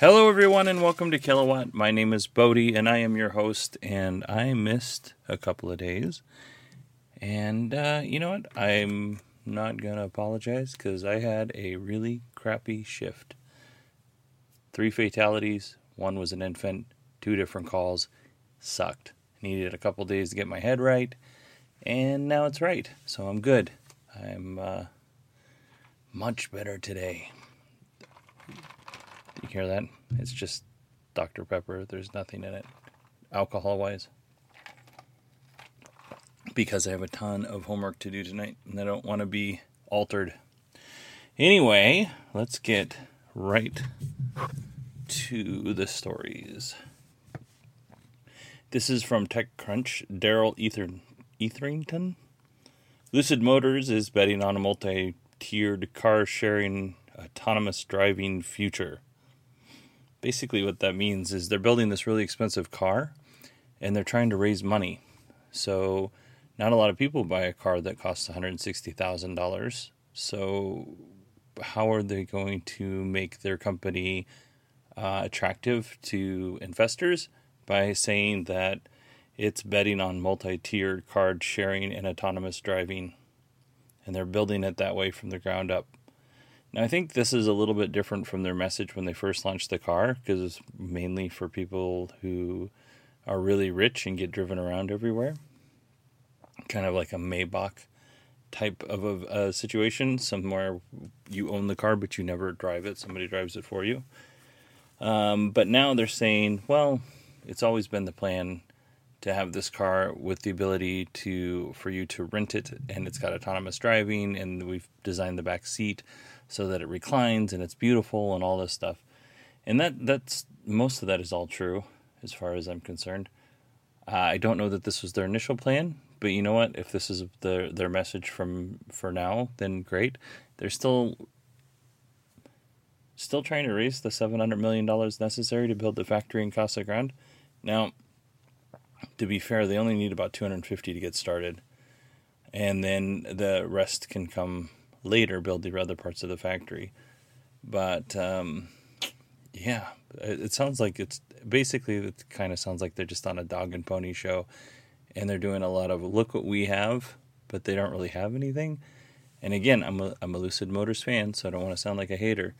Hello, everyone, and welcome to Kilowatt. My name is Bodie, and I am your host. And I missed a couple of days, and uh, you know what? I'm not gonna apologize because I had a really crappy shift. Three fatalities. One was an infant. Two different calls. Sucked. Needed a couple days to get my head right, and now it's right. So I'm good. I'm uh, much better today. You hear that? It's just Dr. Pepper. There's nothing in it, alcohol wise. Because I have a ton of homework to do tonight and I don't want to be altered. Anyway, let's get right to the stories. This is from TechCrunch. Darrell Ether- Etherington. Lucid Motors is betting on a multi tiered car sharing autonomous driving future basically what that means is they're building this really expensive car and they're trying to raise money. So not a lot of people buy a car that costs $160,000. So how are they going to make their company uh, attractive to investors by saying that it's betting on multi-tiered card sharing and autonomous driving and they're building it that way from the ground up now, I think this is a little bit different from their message when they first launched the car because it's mainly for people who are really rich and get driven around everywhere. Kind of like a Maybach type of a, a situation, somewhere you own the car but you never drive it, somebody drives it for you. Um, but now they're saying, well, it's always been the plan to have this car with the ability to for you to rent it and it's got autonomous driving and we've designed the back seat so that it reclines and it's beautiful and all this stuff. And that that's most of that is all true as far as I'm concerned. Uh, I don't know that this was their initial plan, but you know what? If this is their their message from for now, then great. They're still still trying to raise the seven hundred million dollars necessary to build the factory in Casa Grande. Now, to be fair, they only need about two hundred fifty to get started, and then the rest can come later build the other parts of the factory. But um, yeah, it, it sounds like it's basically it kind of sounds like they're just on a dog and pony show, and they're doing a lot of look what we have, but they don't really have anything. And again, I'm a, I'm a Lucid Motors fan, so I don't want to sound like a hater,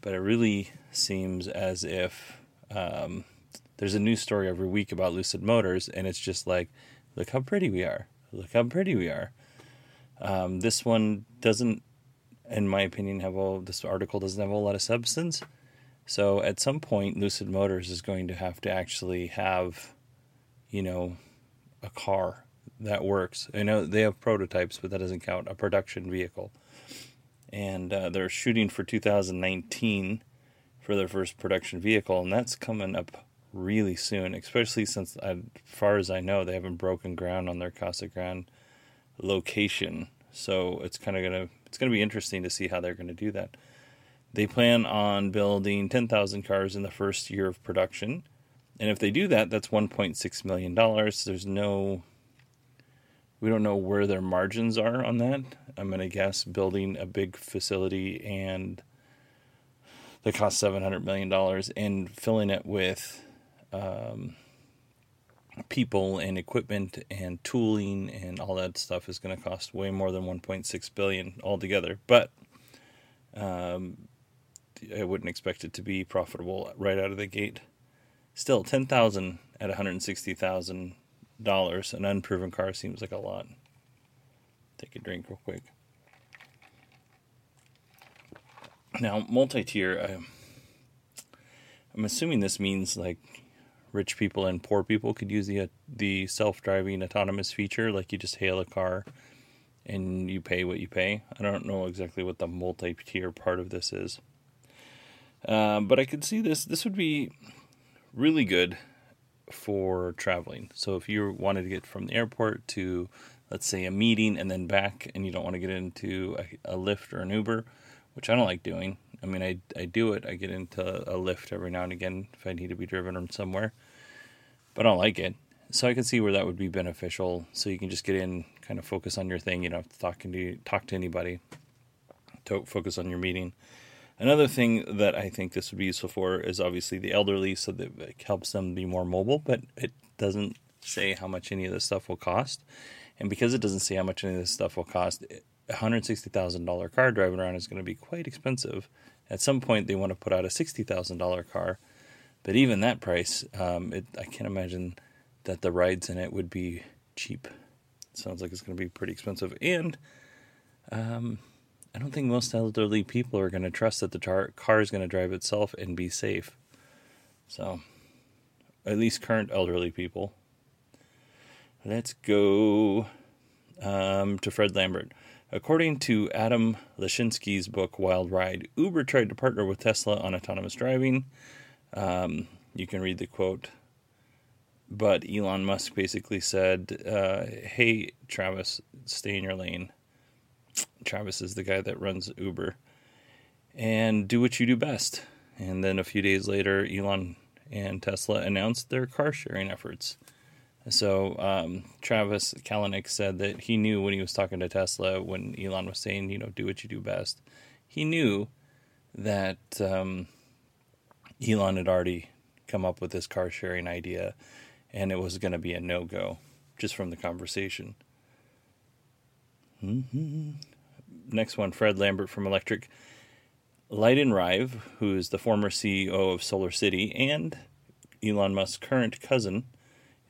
but it really seems as if um, there's a new story every week about Lucid Motors, and it's just like, look how pretty we are, look how pretty we are. Um, this one doesn't, in my opinion, have all. This article doesn't have a lot of substance. So at some point, Lucid Motors is going to have to actually have, you know, a car that works. I know they have prototypes, but that doesn't count. A production vehicle, and uh, they're shooting for 2019 for their first production vehicle, and that's coming up really soon. Especially since, as far as I know, they haven't broken ground on their Casa Grande location. So it's kind of gonna it's gonna be interesting to see how they're gonna do that. They plan on building 10,000 cars in the first year of production, and if they do that, that's 1.6 million dollars. There's no we don't know where their margins are on that. I'm gonna guess building a big facility and that costs 700 million dollars and filling it with um, people and equipment and tooling and all that stuff is going to cost way more than 1.6 billion altogether. But um, I wouldn't expect it to be profitable right out of the gate. Still, ten thousand at one hundred sixty thousand dollars, an unproven car seems like a lot. Take a drink real quick. Now, multi-tier. I, I'm assuming this means like rich people and poor people could use the the self-driving autonomous feature. Like you just hail a car and you pay what you pay. I don't know exactly what the multi-tier part of this is, um, but I could see this. This would be really good for traveling. So if you wanted to get from the airport to, let's say, a meeting and then back, and you don't want to get into a, a Lyft or an Uber, which I don't like doing. I mean, I, I do it. I get into a Lyft every now and again if I need to be driven from somewhere, but I don't like it. So I can see where that would be beneficial. So you can just get in, kind of focus on your thing. You don't have to talk to talk to anybody. To focus on your meeting. Another thing that I think this would be useful for is obviously the elderly, so that it helps them be more mobile. But it doesn't say how much any of this stuff will cost, and because it doesn't say how much any of this stuff will cost, it, $160,000 car driving around is going to be quite expensive. At some point, they want to put out a $60,000 car, but even that price, um, it, I can't imagine that the rides in it would be cheap. It sounds like it's going to be pretty expensive. And um, I don't think most elderly people are going to trust that the tar- car is going to drive itself and be safe. So, at least current elderly people. Let's go um, to Fred Lambert. According to Adam Lashinsky's book Wild Ride, Uber tried to partner with Tesla on autonomous driving. Um, you can read the quote. But Elon Musk basically said, uh, Hey, Travis, stay in your lane. Travis is the guy that runs Uber, and do what you do best. And then a few days later, Elon and Tesla announced their car sharing efforts. So um, Travis Kalanick said that he knew when he was talking to Tesla, when Elon was saying, you know, do what you do best, he knew that um, Elon had already come up with this car sharing idea and it was going to be a no go just from the conversation. Mm-hmm next one, Fred Lambert from Electrek. Lyndon Rive, who is the former CEO of Solar City and Elon Musk's current cousin,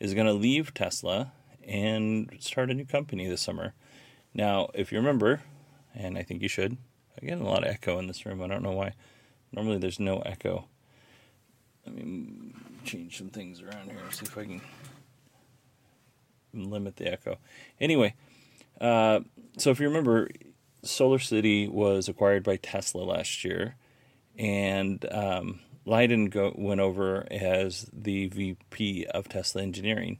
is going to leave Tesla and start a new company this summer. Now, if you remember, and I think you should, I get a lot of echo in this room. I don't know why. Normally there's no echo. Let me change some things around here, see if I can limit the echo. Anyway, uh, so if you remember, Solar City was acquired by Tesla last year, and um, Lyndon go, went over as the VP of Tesla Engineering.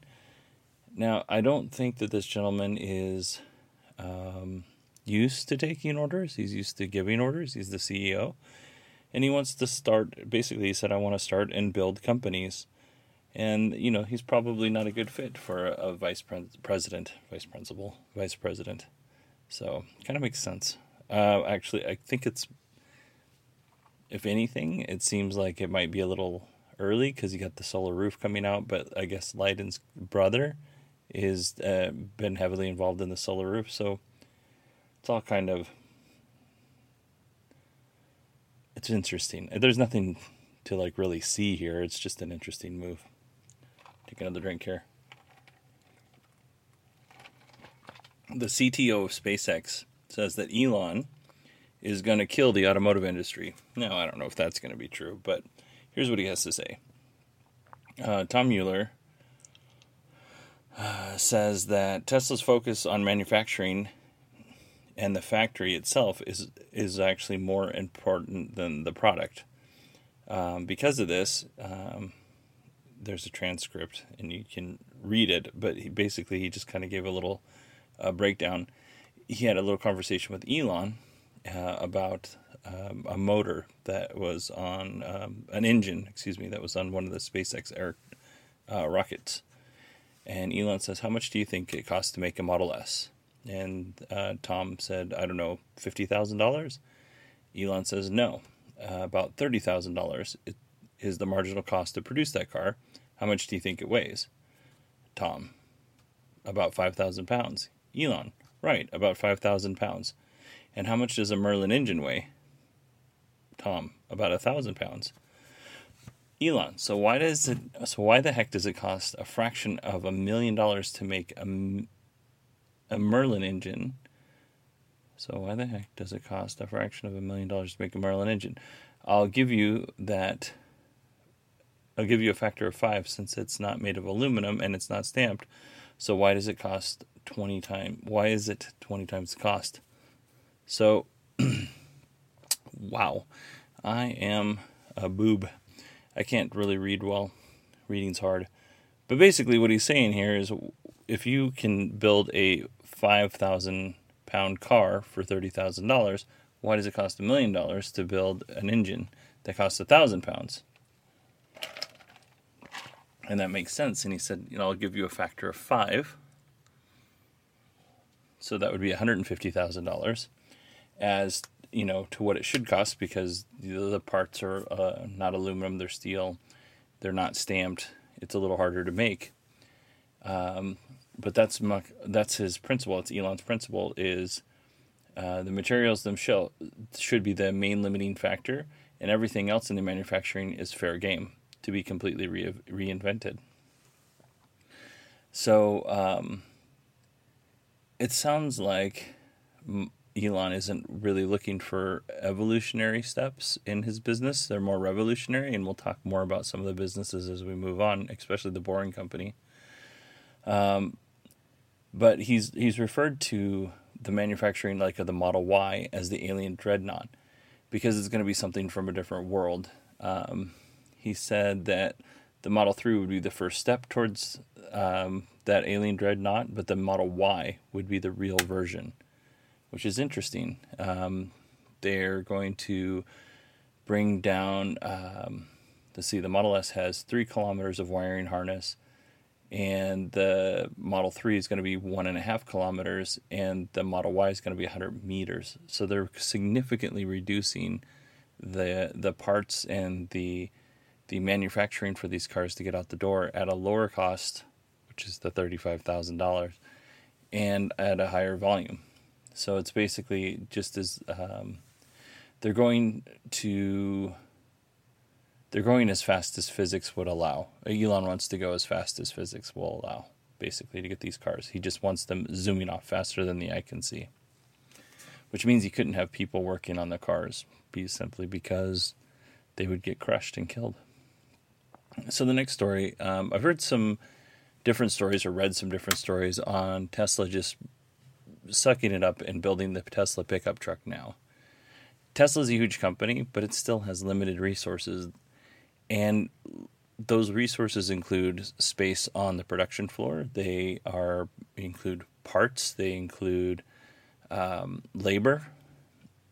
Now, I don't think that this gentleman is um, used to taking orders. He's used to giving orders. He's the CEO. And he wants to start, basically, he said, I want to start and build companies. And, you know, he's probably not a good fit for a, a vice pre- president, vice principal, vice president. So kind of makes sense. Uh, actually, I think it's, if anything, it seems like it might be a little early because you got the solar roof coming out. But I guess Lyndon's brother is uh, been heavily involved in the solar roof, so it's all kind of it's interesting. There's nothing to like really see here. It's just an interesting move. Take another drink here. the CTO of SpaceX says that Elon is going to kill the automotive industry. Now, I don't know if that's going to be true, but here's what he has to say. Uh, Tom Mueller uh, says that Tesla's focus on manufacturing and the factory itself is is actually more important than the product. Um, because of this, um, there's a transcript and you can read it. But he, basically, he just kind of gave a little uh, breakdown, he had a little conversation with Elon uh, about um, a motor that was on um, an engine, excuse me, that was on one of the SpaceX air uh, rockets. And Elon says, "How much do you think it costs to make a Model S?" And uh, Tom said, "I don't know, fifty thousand dollars." Elon says, "No, uh, about thirty thousand dollars is the marginal cost to produce that car. How much do you think it weighs? Tom, about 5,000 pounds. Elon, right, about 5,000 pounds. And how much does a Merlin engine weigh? Tom, about a thousand pounds. Elon, so why does it? So why the heck does it cost a fraction of a million dollars to make a, a Merlin engine? So why the heck does it cost a fraction of a million dollars to make a Merlin engine? I'll give you that. I'll give you a factor of five since it's not made of aluminum and it's not stamped. So why does it cost twenty times? Why is it twenty times the cost? So, wow, I am a boob. I can't really read well. Reading's hard. But basically, what he's saying here is if you can build a 5,000 pound car for $30,000, why does it cost a million dollars to build an engine that costs a thousand pounds? And that makes sense. And he said, you know, I'll give you a factor of five. So that would be $150,000 as you know to what it should cost because the parts are uh, not aluminum; they're steel. They're not stamped. It's a little harder to make. Um, but that's my, that's his principle. It's Elon's principle is uh, the materials themselves should be the main limiting factor, and everything else in the manufacturing is fair game to be completely re- reinvented. So um, it sounds like Elon isn't really looking for evolutionary steps in his business. They're more revolutionary, and we'll talk more about some of the businesses as we move on, especially the Boring Company. Um, but he's he's referred to the manufacturing like of the Model Y as the alien dreadnought because it's going to be something from a different world. Um, he said that the Model 3 would be the first step towards um, that alien dreadnought, but the Model Y would be the real version which is interesting. Um, they're going to bring down. Um, let's see, the Model S has three kilometers of wiring harness, and the Model 3 is going to be one and a half kilometers, and the Model Y is going to be 100 meters. So they're significantly reducing the the parts and the the manufacturing for these cars to get out the door at a lower cost, which is the thirty-five thousand dollars, and at a higher volume. So it's basically just as um, they're going to they're going as fast as physics would allow. Elon wants to go as fast as physics will allow, basically, to get these cars. He just wants them zooming off faster than the eye can see, which means he couldn't have people working on the cars, be simply because they would get crushed and killed. So the next story, um, I've heard some different stories or read some different stories on Tesla just sucking it up and building the Tesla pickup truck now. Tesla's a huge company, but it still has limited resources. And those resources include space on the production floor. They are include parts. They include um, labor,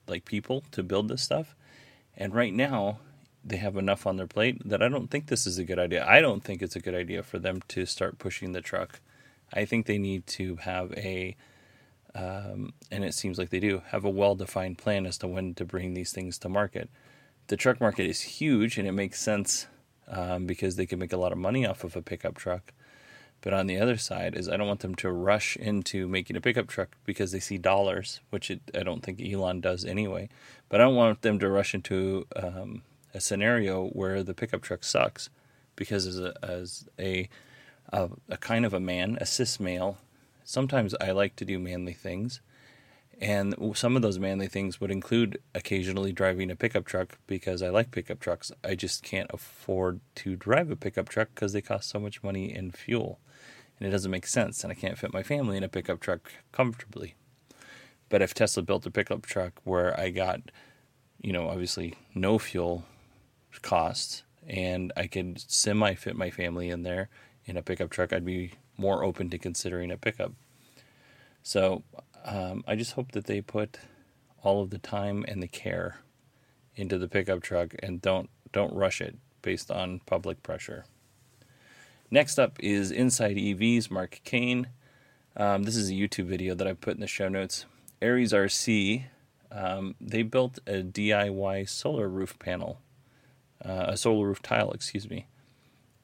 like people, to build this stuff. And right now, they have enough on their plate that I don't think this is a good idea. I don't think it's a good idea for them to start pushing the truck. I think they need to have a um, and it seems like they do have a well defined plan as to when to bring these things to market. The truck market is huge and it makes sense um, because they can make a lot of money off of a pickup truck. But on the other side is I don't want them to rush into making a pickup truck because they see dollars, which it, I don't think Elon does anyway. But I don't want them to rush into um, a scenario where the pickup truck sucks because as a, as a, a, a kind of a man, a cis male, sometimes I like to do manly things. And some of those manly things would include occasionally driving a pickup truck because I like pickup trucks. I just can't afford to drive a pickup truck because they cost so much money in fuel. And it doesn't make sense. And I can't fit my family in a pickup truck comfortably. But if Tesla built a pickup truck where I got, you know, obviously no fuel costs and I could semi fit my family in there in a pickup truck, I'd be more open to considering a pickup. So um, I just hope that they put all of the time and the care into the pickup truck and don't don't rush it based on public pressure. Next up is Inside EVs, Mark Kane. Um, this is a YouTube video that I put in the show notes. Aries RC, um, they built a DIY solar roof panel, uh, a solar roof tile, excuse me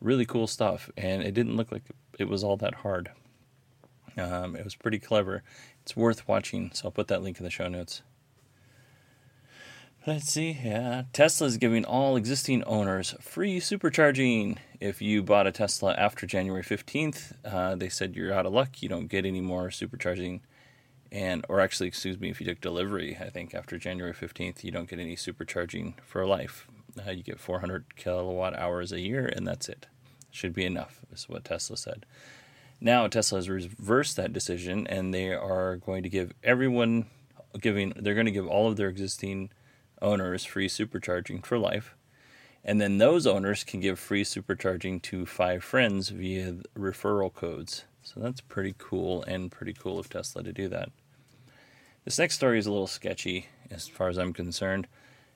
really cool stuff, and it didn't look like it was all that hard. Um, it was pretty clever. It's worth watching, so I'll put that link in the show notes. Let's see. Yeah, Tesla is giving all existing owners free supercharging. If you bought a Tesla after January 15th, uh, they said you're out of luck. You don't get any more supercharging. And, or actually, excuse me, if you took delivery, I think after January 15th, you don't get any supercharging for life. Uh, you get 400 kilowatt hours a year, and that's it. Should be enough, is what Tesla said. Now, Tesla has reversed that decision, and they are going to give everyone, giving, they're going to give all of their existing owners free supercharging for life. And then those owners can give free supercharging to five friends via referral codes. So that's pretty cool and pretty cool of Tesla to do that. This next story is a little sketchy as far as I'm concerned.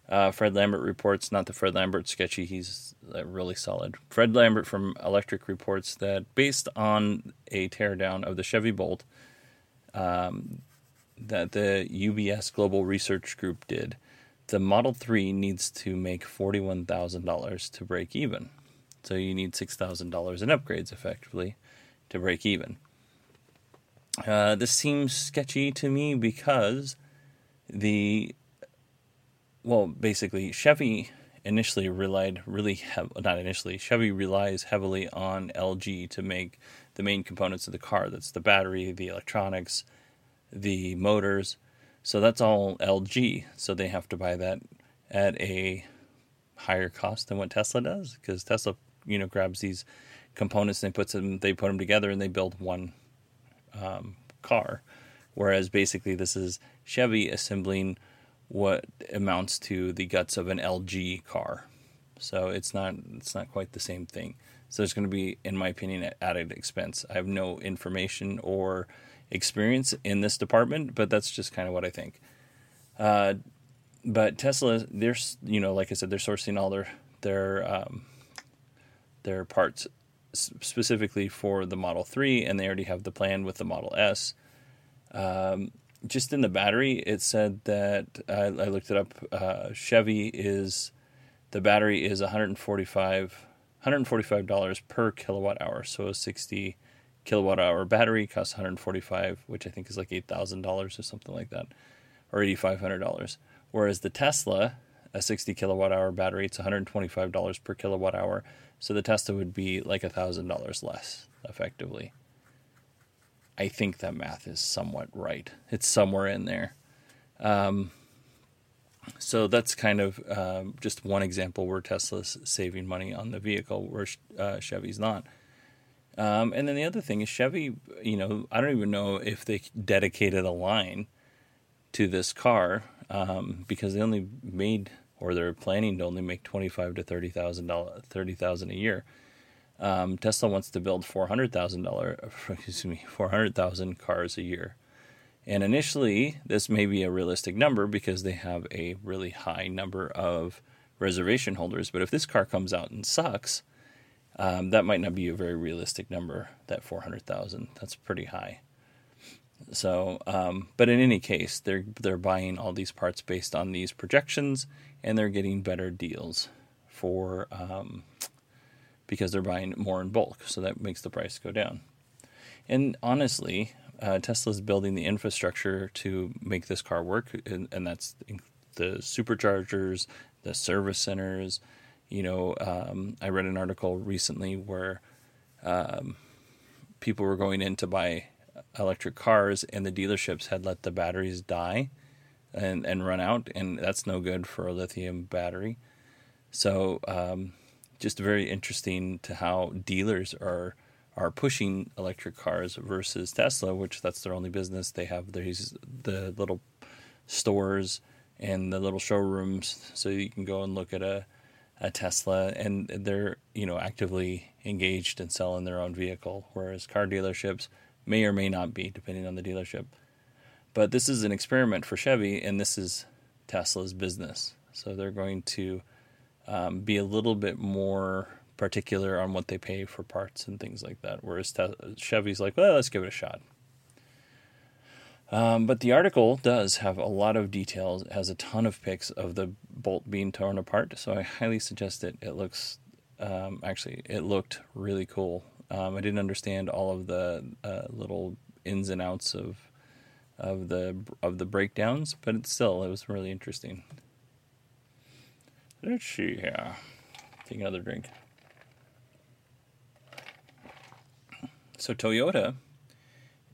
Uh, Fred Lambert reports, not the Fred Lambert sketchy, he's really solid. Fred Lambert from Electrek reports that based on a teardown of the Chevy Bolt um, that the UBS Global Research Group did, the Model 3 needs to make $41,000 to break even. So you need $6,000 in upgrades effectively to break even. Uh, this seems sketchy to me because the, well, basically, Chevy initially relied really hev- not initially Chevy relies heavily on LG to make the main components of the car that's the battery the electronics the motors so that's all LG. So they have to buy that at a higher cost than what Tesla does because Tesla, you know, grabs these components and puts them, they put them together and they build one um, car. Whereas basically this is Chevy assembling what amounts to the guts of an LG car. So it's not it's not quite the same thing. So it's going to be, in my opinion, added expense. I have no information or experience in this department, but that's just kind of what I think. Uh, but Tesla, they're you know, like I said, they're sourcing all their their um, their parts specifically for the Model Three, and they already have the plan with the Model S. Um, just in the battery, it said that I, looked it up. Uh, Chevy is the battery is 145 $145 per kilowatt hour, so a 60 kilowatt hour battery costs 145 which i think is like $8000 or something like that or $8500 whereas the tesla a 60 kilowatt hour battery it's $125 per kilowatt hour. So the tesla would be like a $1000 less effectively i think that math is somewhat right. It's somewhere in there. Um, so that's kind of um, just one example where tesla's saving money on the vehicle where uh, chevy's not. Um, and then the other thing is Chevy, you know, I don't even know if they dedicated a line to this car um, because they only made or they're planning to only make twenty five to thirty thousand dollars, thirty thousand a year. Um, Tesla wants to build four hundred thousand dollar, excuse me, four hundred thousand cars a year. And initially, this may be a realistic number because they have a really high number of reservation holders. But if this car comes out and sucks, um, that might not be a very realistic number. That four hundred thousand. That's pretty high. So, um, but in any case, they're they're buying all these parts based on these projections, and they're getting better deals for um, because they're buying more in bulk. So that makes the price go down. And honestly, uh, Tesla's building the infrastructure to make this car work, and, and that's the superchargers, the service centers, you know, um, I read an article recently where um, people were going in to buy electric cars, and the dealerships had let the batteries die and and run out, and that's no good for a lithium battery. So, um, just very interesting to how dealers are are pushing electric cars versus Tesla, which that's their only business. They have these the little stores and the little showrooms, so you can go and look at a a Tesla, and they're you know actively engaged in selling their own vehicle, whereas car dealerships may or may not be, depending on the dealership. But this is an experiment for Chevy, and this is Tesla's business, so they're going to um, be a little bit more particular on what they pay for parts and things like that. Whereas Chevy's like, well, let's give it a shot. Um, but the article does have a lot of details. It has a ton of pics of the bolt being torn apart, so I highly suggest it. It looks Um, actually, it looked really cool. Um, I didn't understand all of the uh, little ins and outs of of the of the breakdowns, but it still it was really interesting. Let's see here. Take another drink. So Toyota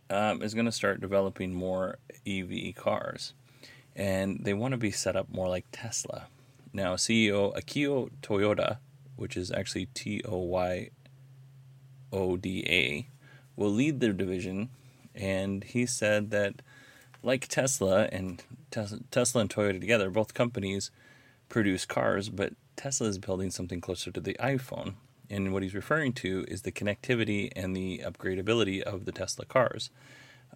um, is going to start developing more EV cars, and they want to be set up more like Tesla. Now, CEO Akio Toyoda, which is actually T O Y O D A, will lead their division, and he said that, like Tesla and Tesla and Toyota together, both companies produce cars, but Tesla is building something closer to the iPhone. And what he's referring to is the connectivity and the upgradability of the Tesla cars.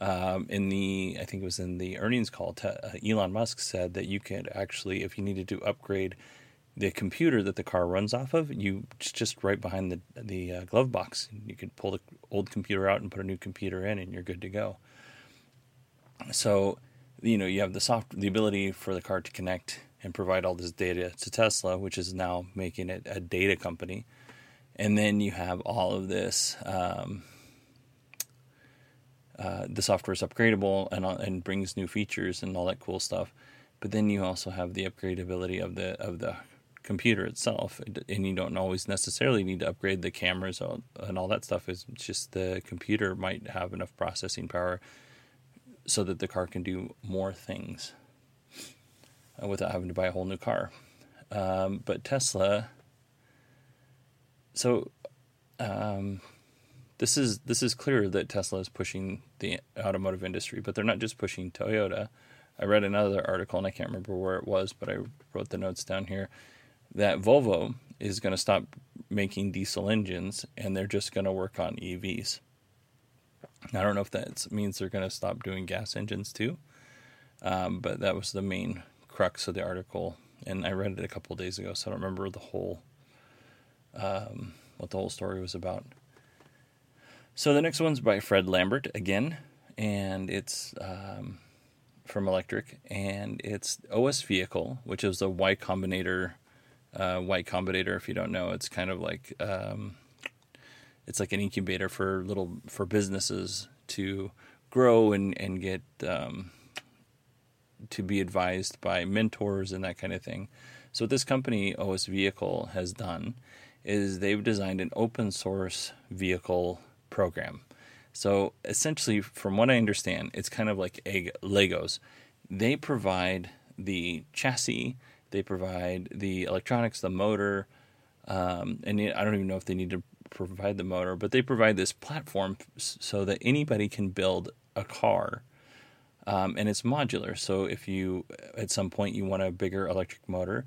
Um, in the, I think it was in the earnings call, te- uh, Elon Musk said that you could actually, if you needed to upgrade the computer that the car runs off of, you just right behind the the uh, glove box, you could pull the old computer out and put a new computer in, and you're good to go. So, you know, you have the soft, the ability for the car to connect and provide all this data to Tesla, which is now making it a data company. And then you have all of this. Um, uh, the software is upgradable and and brings new features and all that cool stuff. But then you also have the upgradability of the of the computer itself, and you don't always necessarily need to upgrade the cameras and all that stuff. Is just the computer might have enough processing power so that the car can do more things without having to buy a whole new car. Um, but Tesla, so um, this is this is clear that Tesla is pushing the automotive industry, but they're not just pushing Toyota. I read another article, and I can't remember where it was, but I wrote the notes down here that Volvo is going to stop making diesel engines, and they're just going to work on EVs. I don't know if that means they're going to stop doing gas engines too, um, but that was the main crux of the article, and I read it a couple days ago, so I don't remember the whole um, what the whole story was about. So the next one's by Fred Lambert again, and it's um, from Electrek, and it's OS Vehicle, which is a Y Combinator. Uh, y Combinator, if you don't know, it's kind of like um, it's like an incubator for little for businesses to grow and and get um, to be advised by mentors and that kind of thing. So what this company OS Vehicle has done is they've designed an open source vehicle program. So essentially, from what I understand, it's kind of like Legos. They provide the chassis, they provide the electronics, the motor, um, and I don't even know if they need to provide the motor, but they provide this platform so that anybody can build a car um, and it's modular. So if you at some point you want a bigger electric motor,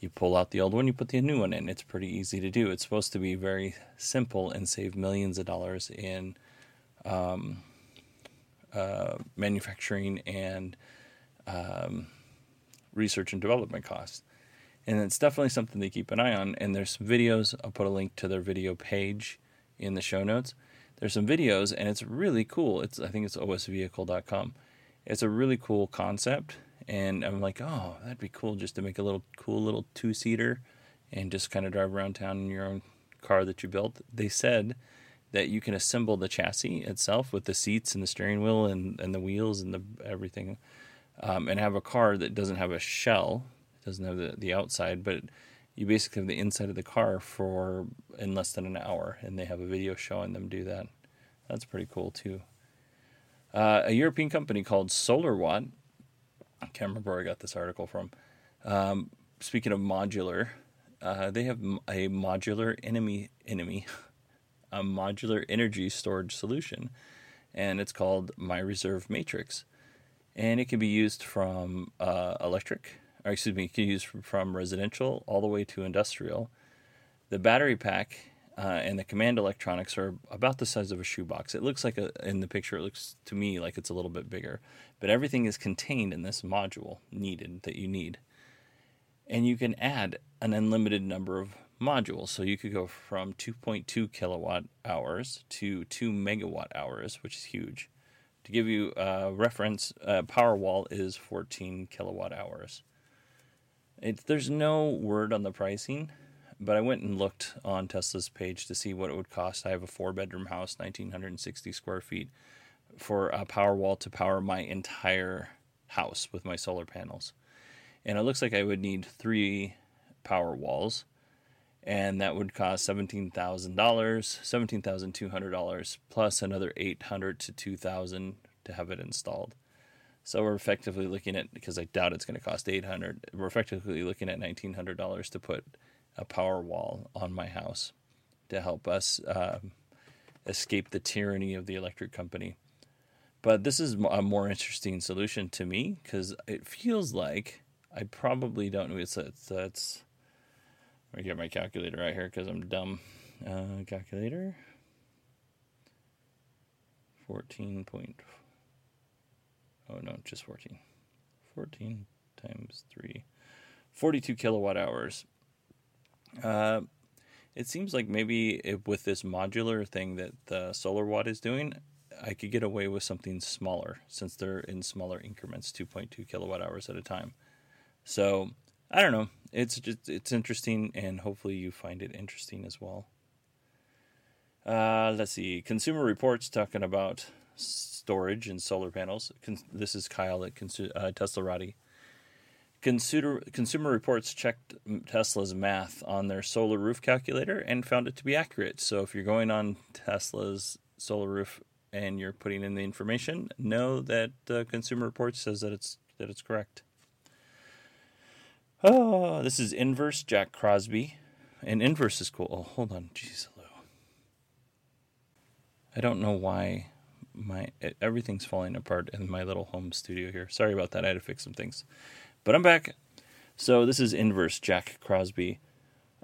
you pull out the old one, you put the new one in. It's pretty easy to do. It's supposed to be very simple and save millions of dollars in um, uh, manufacturing and um, research and development costs. And it's definitely something to keep an eye on. And there's some videos. I'll put a link to their video page in the show notes. There's some videos, and it's really cool. It's I think it's osvehicle.com it's a really cool concept and i'm like oh that'd be cool just to make a little cool little two seater and just kind of drive around town in your own car that you built. They said that you can assemble the chassis itself with the seats and the steering wheel and, and the wheels and the everything um, and have a car that doesn't have a shell doesn't have the, the outside but you basically have the inside of the car for in less than an hour and they have a video showing them do that. That's pretty cool too uh, a European company called SolarWatt. I can't remember where I got this article from. Um, speaking of modular, uh, they have a modular enemy enemy, a modular energy storage solution, and it's called My Reserve Matrix, and it can be used from uh, electric, or excuse me, it can be used from residential all the way to industrial. The battery pack uh, and the command electronics are about the size of a shoebox. It looks like a, in the picture, it looks to me like it's a little bit bigger, but everything is contained in this module needed that you need. And you can add an unlimited number of modules. So you could go from 2.2 kilowatt hours to 2 megawatt hours, which is huge. To give you a reference, uh, Powerwall is 14 kilowatt hours. It, there's no word on the pricing, but I went and looked on Tesla's page to see what it would cost. I have a four bedroom house, 1,960 square feet, for a power wall to power my entire house with my solar panels. And it looks like I would need three power walls, and that would cost $17,000, $17,200 plus another 800 to 2000 to have it installed. So we're effectively looking at because I doubt it's going to cost 800. We're effectively looking at $1900 to put a power wall on my house to help us um, escape the tyranny of the electric company. But this is a more interesting solution to me because it feels like I probably don't know. It's, it's let me get my calculator right here because I'm dumb. Uh, calculator 14 point. Oh no, just 14. 14 times 3. 42 kilowatt hours. Uh, it seems like maybe if, with this modular thing that the Solar Watt is doing, I could get away with something smaller since they're in smaller increments, 2.2 kilowatt hours at a time. So I don't know. It's just it's interesting, and hopefully you find it interesting as well. Uh, let's see. Consumer Reports talking about storage and solar panels. Con- this is Kyle at uh, Teslarati. Consumer, Consumer Reports checked Tesla's math on their solar roof calculator and found it to be accurate. So if you're going on Tesla's solar roof and you're putting in the information, know that uh, Consumer Reports says that it's that it's correct. Oh, this is Inverse Jack Crosby, and Inverse is cool. Oh, hold on, jeez, hello. I don't know why my everything's falling apart in my little home studio here. Sorry about that. I had to fix some things. But I'm back. So this is inverse Jack Crosby.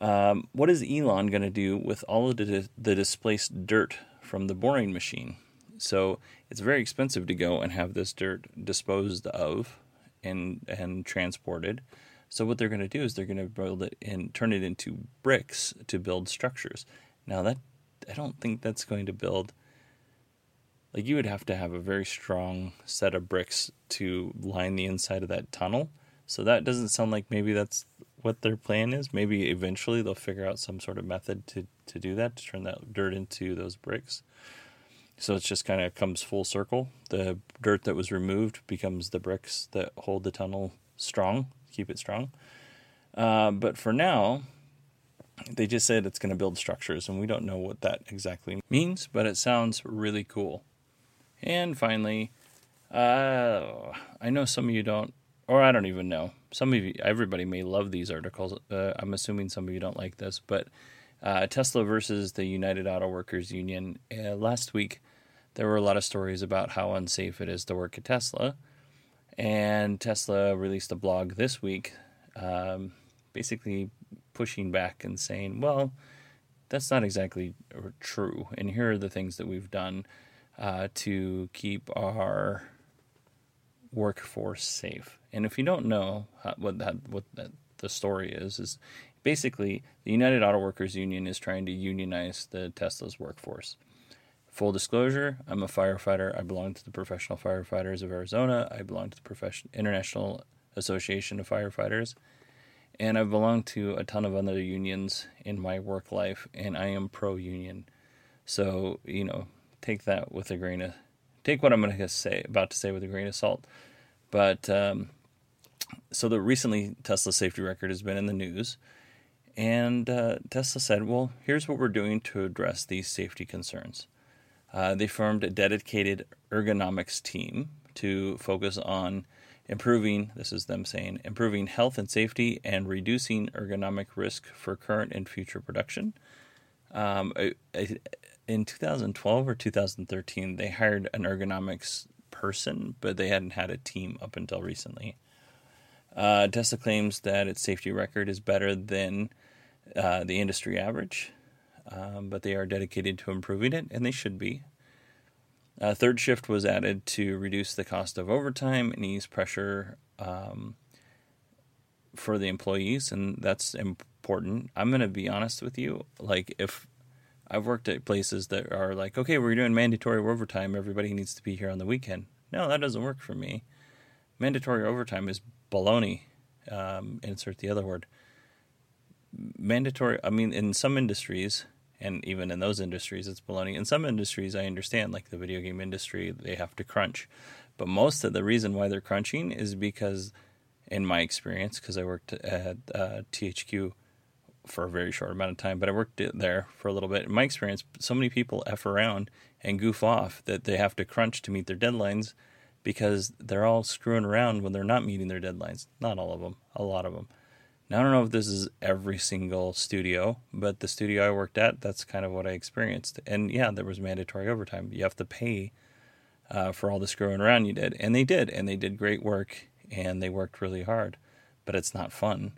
Um, what is Elon going to do with all of the, the displaced dirt from the boring machine? So it's very expensive to go and have this dirt disposed of and and transported. So what they're going to do is they're going to build it and turn it into bricks to build structures. Now that I don't think that's going to build like you would have to have a very strong set of bricks to line the inside of that tunnel so that doesn't sound like maybe that's what their plan is. Maybe eventually they'll figure out some sort of method to, to do that, to turn that dirt into those bricks. So it's just kind of comes full circle. The dirt that was removed becomes the bricks that hold the tunnel strong, keep it strong. Uh, but for now, they just said it's going to build structures, and we don't know what that exactly means, but it sounds really cool. And finally, uh, I know some of you don't or I don't even know. Some of you, everybody may love these articles. Uh, I'm assuming some of you don't like this, but uh, Tesla versus the United Auto Workers Union. Uh, last week, there were a lot of stories about how unsafe it is to work at Tesla, and Tesla released a blog this week, um, basically pushing back and saying, "Well, that's not exactly true." And here are the things that we've done uh, to keep our workforce safe. And if you don't know how, what that what that, the story is, is basically the United Auto Workers Union is trying to unionize the Tesla's workforce. Full disclosure: I'm a firefighter. I belong to the Professional Firefighters of Arizona. I belong to the Profession- International Association of Firefighters, and I've belonged to a ton of other unions in my work life, and I am pro-union. So you know, take that with a grain of take what I'm going to say about to say with a grain of salt. But um, so the recently Tesla safety record has been in the news, and uh, Tesla said, "Well, here's what we're doing to address these safety concerns." Uh, they formed a dedicated ergonomics team to focus on improving. This is them saying improving health and safety and reducing ergonomic risk for current and future production. Um, in 2012 or 2013, they hired an ergonomics person, but they hadn't had a team up until recently. Uh, Tesla claims that its safety record is better than uh, the industry average, um, but they are dedicated to improving it, and they should be. Uh, third shift was added to reduce the cost of overtime and ease pressure um, for the employees, and that's important. I'm going to be honest with you. Like, if I've worked at places that are like, okay, we're doing mandatory overtime. Everybody needs to be here on the weekend. No, that doesn't work for me. Mandatory overtime is baloney. Um, insert the other word. mandatory. I mean, in some industries, and even in those industries, it's baloney. In some industries, I understand, like the video game industry, they have to crunch. But most of the reason why they're crunching is because, in my experience, because I worked at uh, THQ for a very short amount of time, but I worked there for a little bit. In my experience, so many people f around and goof off that they have to crunch to meet their deadlines because they're all screwing around when they're not meeting their deadlines. Not all of them, a lot of them. Now, I don't know if this is every single studio, but the studio I worked at, that's kind of what I experienced. And yeah, there was mandatory overtime. You have to pay uh, for all the screwing around you did. And they did. And they did great work and they worked really hard, but it's not fun.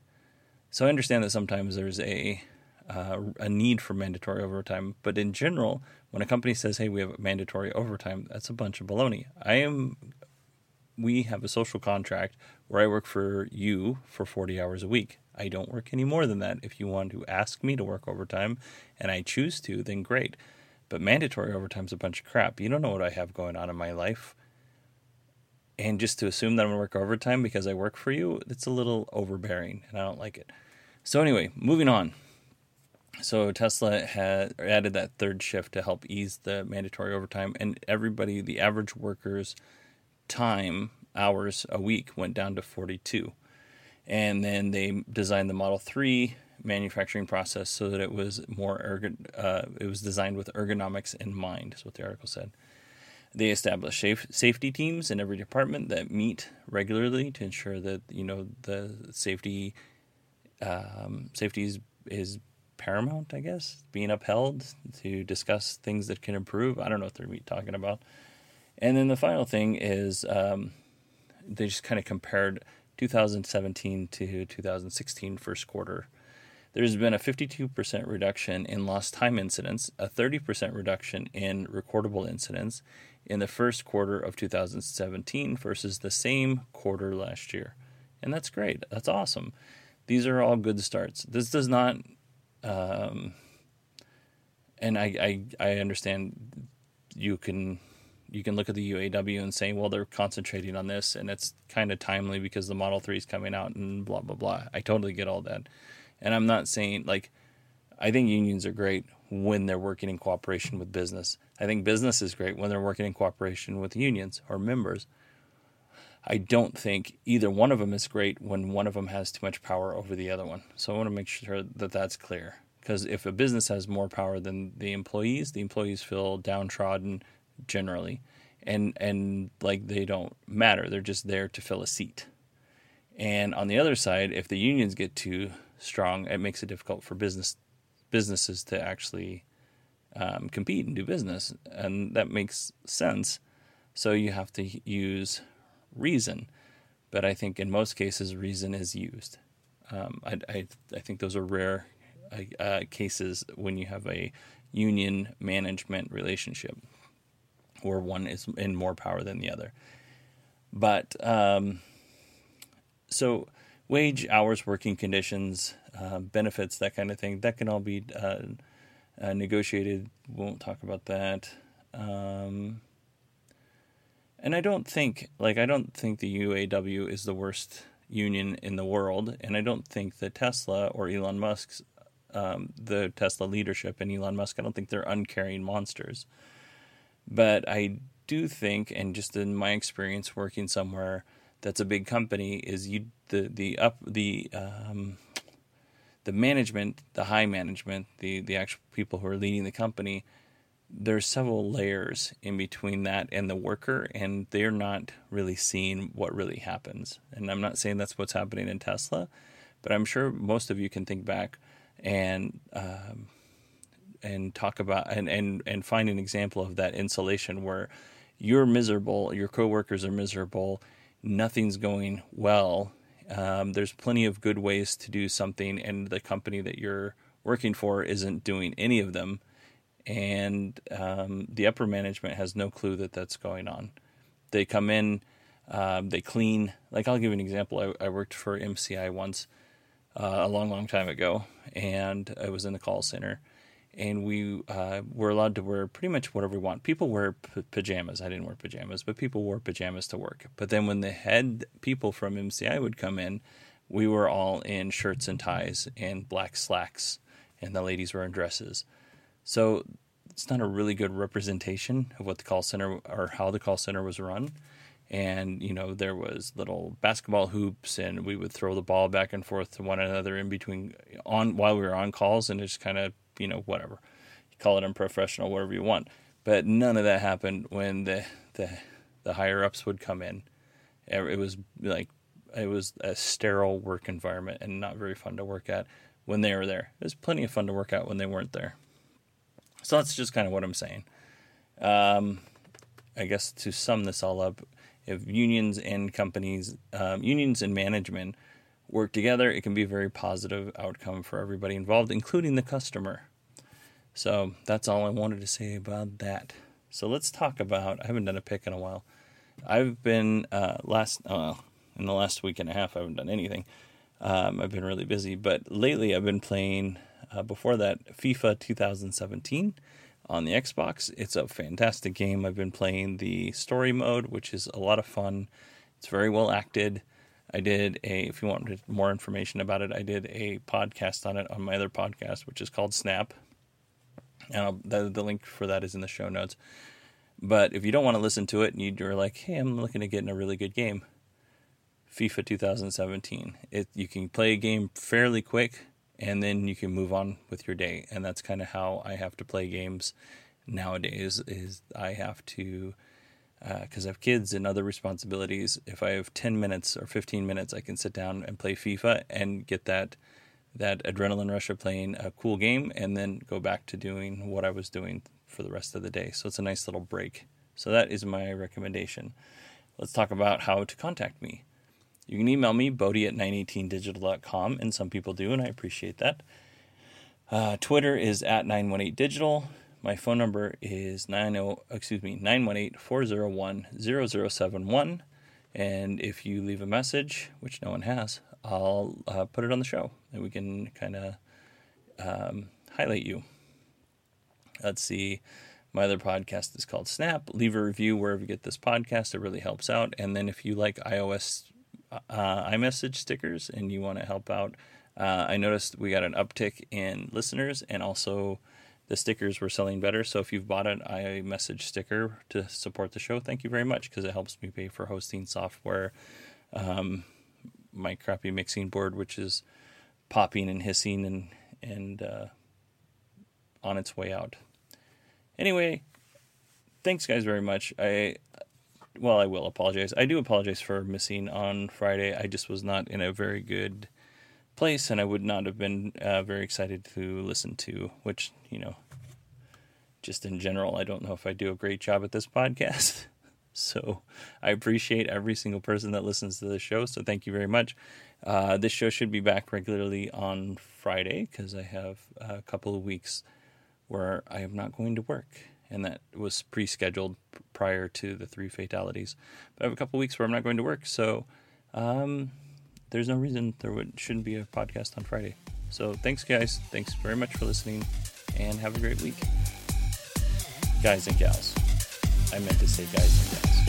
So I understand that sometimes there's a uh, a need for mandatory overtime, but in general, when a company says, "Hey, we have mandatory overtime," that's a bunch of baloney. I am. We have a social contract where I work for you for 40 hours a week. I don't work any more than that. If you want to ask me to work overtime and I choose to, then great. But mandatory overtime is a bunch of crap. You don't know what I have going on in my life. And just to assume that I'm going to work overtime because I work for you, it's a little overbearing and I don't like it. So, anyway, moving on. So, Tesla had added that third shift to help ease the mandatory overtime, and everybody, the average worker's time hours a week went down to 42. And then they designed the Model 3 manufacturing process so that it was more ergon- uh, it was designed with ergonomics in mind, is what the article said. They establish safe, safety teams in every department that meet regularly to ensure that you know the safety um, safety is, is paramount. I guess being upheld to discuss things that can improve. I don't know what they're talking about. And then the final thing is um, they just kind of compared 2017 to 2016 first quarter. There's been a 52% reduction in lost time incidents, a 30% reduction in recordable incidents in the first quarter of 2017 versus the same quarter last year. And that's great. That's awesome. These are all good starts. This does not, um, and I, I, I understand you can you can look at the UAW and say, well, they're concentrating on this and it's kind of timely because the Model 3 is coming out and blah, blah, blah. I totally get all that. And I'm not saying, like, I think unions are great when they're working in cooperation with business. I think business is great when they're working in cooperation with unions or members. I don't think either one of them is great when one of them has too much power over the other one. So I want to make sure that that's clear. Because if a business has more power than the employees, the employees feel downtrodden generally and and like they don't matter they're just there to fill a seat and on the other side if the unions get too strong it makes it difficult for business businesses to actually um, compete and do business and that makes sense. So you have to use reason. But i think in most cases reason is used. Um, I, I, I think those are rare uh, cases when you have a union management relationship where one is in more power than the other. But um, so wage, hours, working conditions, uh, benefits, that kind of thing, that can all be uh, uh, negotiated. Won't talk about that. Um, and I don't think, like, I don't think the UAW is the worst union in the world, and I don't think that Tesla or Elon Musk's, um, the Tesla leadership and Elon Musk, I don't think they're uncaring monsters. But I do think, and just in my experience working somewhere that's a big company, is you the the up the um, the management, the high management, the the actual people who are leading the company. There's several layers in between that and the worker, and they're not really seeing what really happens. And I'm not saying that's what's happening in Tesla, but I'm sure most of you can think back and um, and talk about and, and, and find an example of that insulation where you're miserable, your coworkers are miserable, nothing's going well. Um, there's plenty of good ways to do something, and the company that you're working for isn't doing any of them. And um, the upper management has no clue that that's going on. They come in, um, they clean. Like, I'll give you an example. I, I worked for MCI once uh, a long, long time ago, and I was in the call center and we uh, were allowed to wear pretty much whatever we want. People wear p- pajamas. I didn't wear pajamas, but people wore pajamas to work. But then when the head people from MCI would come in, we were all in shirts and ties and black slacks, and the ladies were in dresses. So it's not a really good representation of what the call center or how the call center was run. And you know there was little basketball hoops, and we would throw the ball back and forth to one another in between on while we were on calls, and just kind of you know whatever, you call it unprofessional, whatever you want. But none of that happened when the the the higher ups would come in. It was like it was a sterile work environment and not very fun to work at when they were there. It was plenty of fun to work at when they weren't there. So that's just kind of what I'm saying. Um, I guess to sum this all up, if unions and companies, um, unions and management work together, it can be a very positive outcome for everybody involved, including the customer. So that's all I wanted to say about that. So let's talk about. I haven't done a pick in a while. I've been uh, last uh, in the last week and a half. I haven't done anything. Um, I've been really busy, but lately I've been playing. Uh, before that, FIFA 2017 on the Xbox. It's a fantastic game. I've been playing the story mode, which is a lot of fun. It's very well acted. I did a. If you want more information about it, I did a podcast on it on my other podcast, which is called Snap. And the, the link for that is in the show notes. But if you don't want to listen to it and you're like, hey, I'm looking to get in a really good game, FIFA 2017. It you can play a game fairly quick and then you can move on with your day. And that's kind of how I have to play games nowadays. Is I have to because uh, I have kids and other responsibilities. If I have 10 minutes or 15 minutes, I can sit down and play FIFA and get that that adrenaline rush of playing a cool game, and then go back to doing what I was doing for the rest of the day. So it's a nice little break. So that is my recommendation. Let's talk about how to contact me. You can email me, bodie at 918digital.com, and some people do, and I appreciate that. Uh, Twitter is at 918digital. My phone number is 90, excuse me, 918-401-0071. And if you leave a message, which no one has, I'll uh, put it on the show and we can kind of um, highlight you. Let's see. My other podcast is called Snap. Leave a review wherever you get this podcast. It really helps out. And then if you like iOS uh, iMessage stickers and you want to help out, uh, I noticed we got an uptick in listeners and also the stickers were selling better. So if you've bought an iMessage sticker to support the show, thank you very much because it helps me pay for hosting software, um, my crappy mixing board, which is popping and hissing and and uh, on its way out. Anyway, thanks guys very much. I well, I will apologize. I do apologize for missing on Friday. I just was not in a very good place, and I would not have been uh, very excited to listen to. Which you know, just in general, I don't know if I do a great job at this podcast. so I appreciate every single person that listens to the show. So thank you very much. Uh, this show should be back regularly on Friday because I have a couple of weeks where I am not going to work and that was pre-scheduled prior to the three fatalities. But I have a couple of weeks where I'm not going to work, so um, there's no reason there would, shouldn't be a podcast on Friday. So thanks, guys. Thanks very much for listening, and have a great week, guys and gals. I meant to say guys and gals.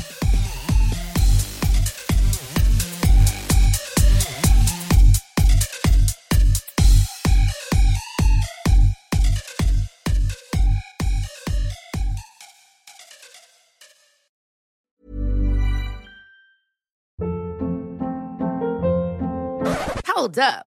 Hold up.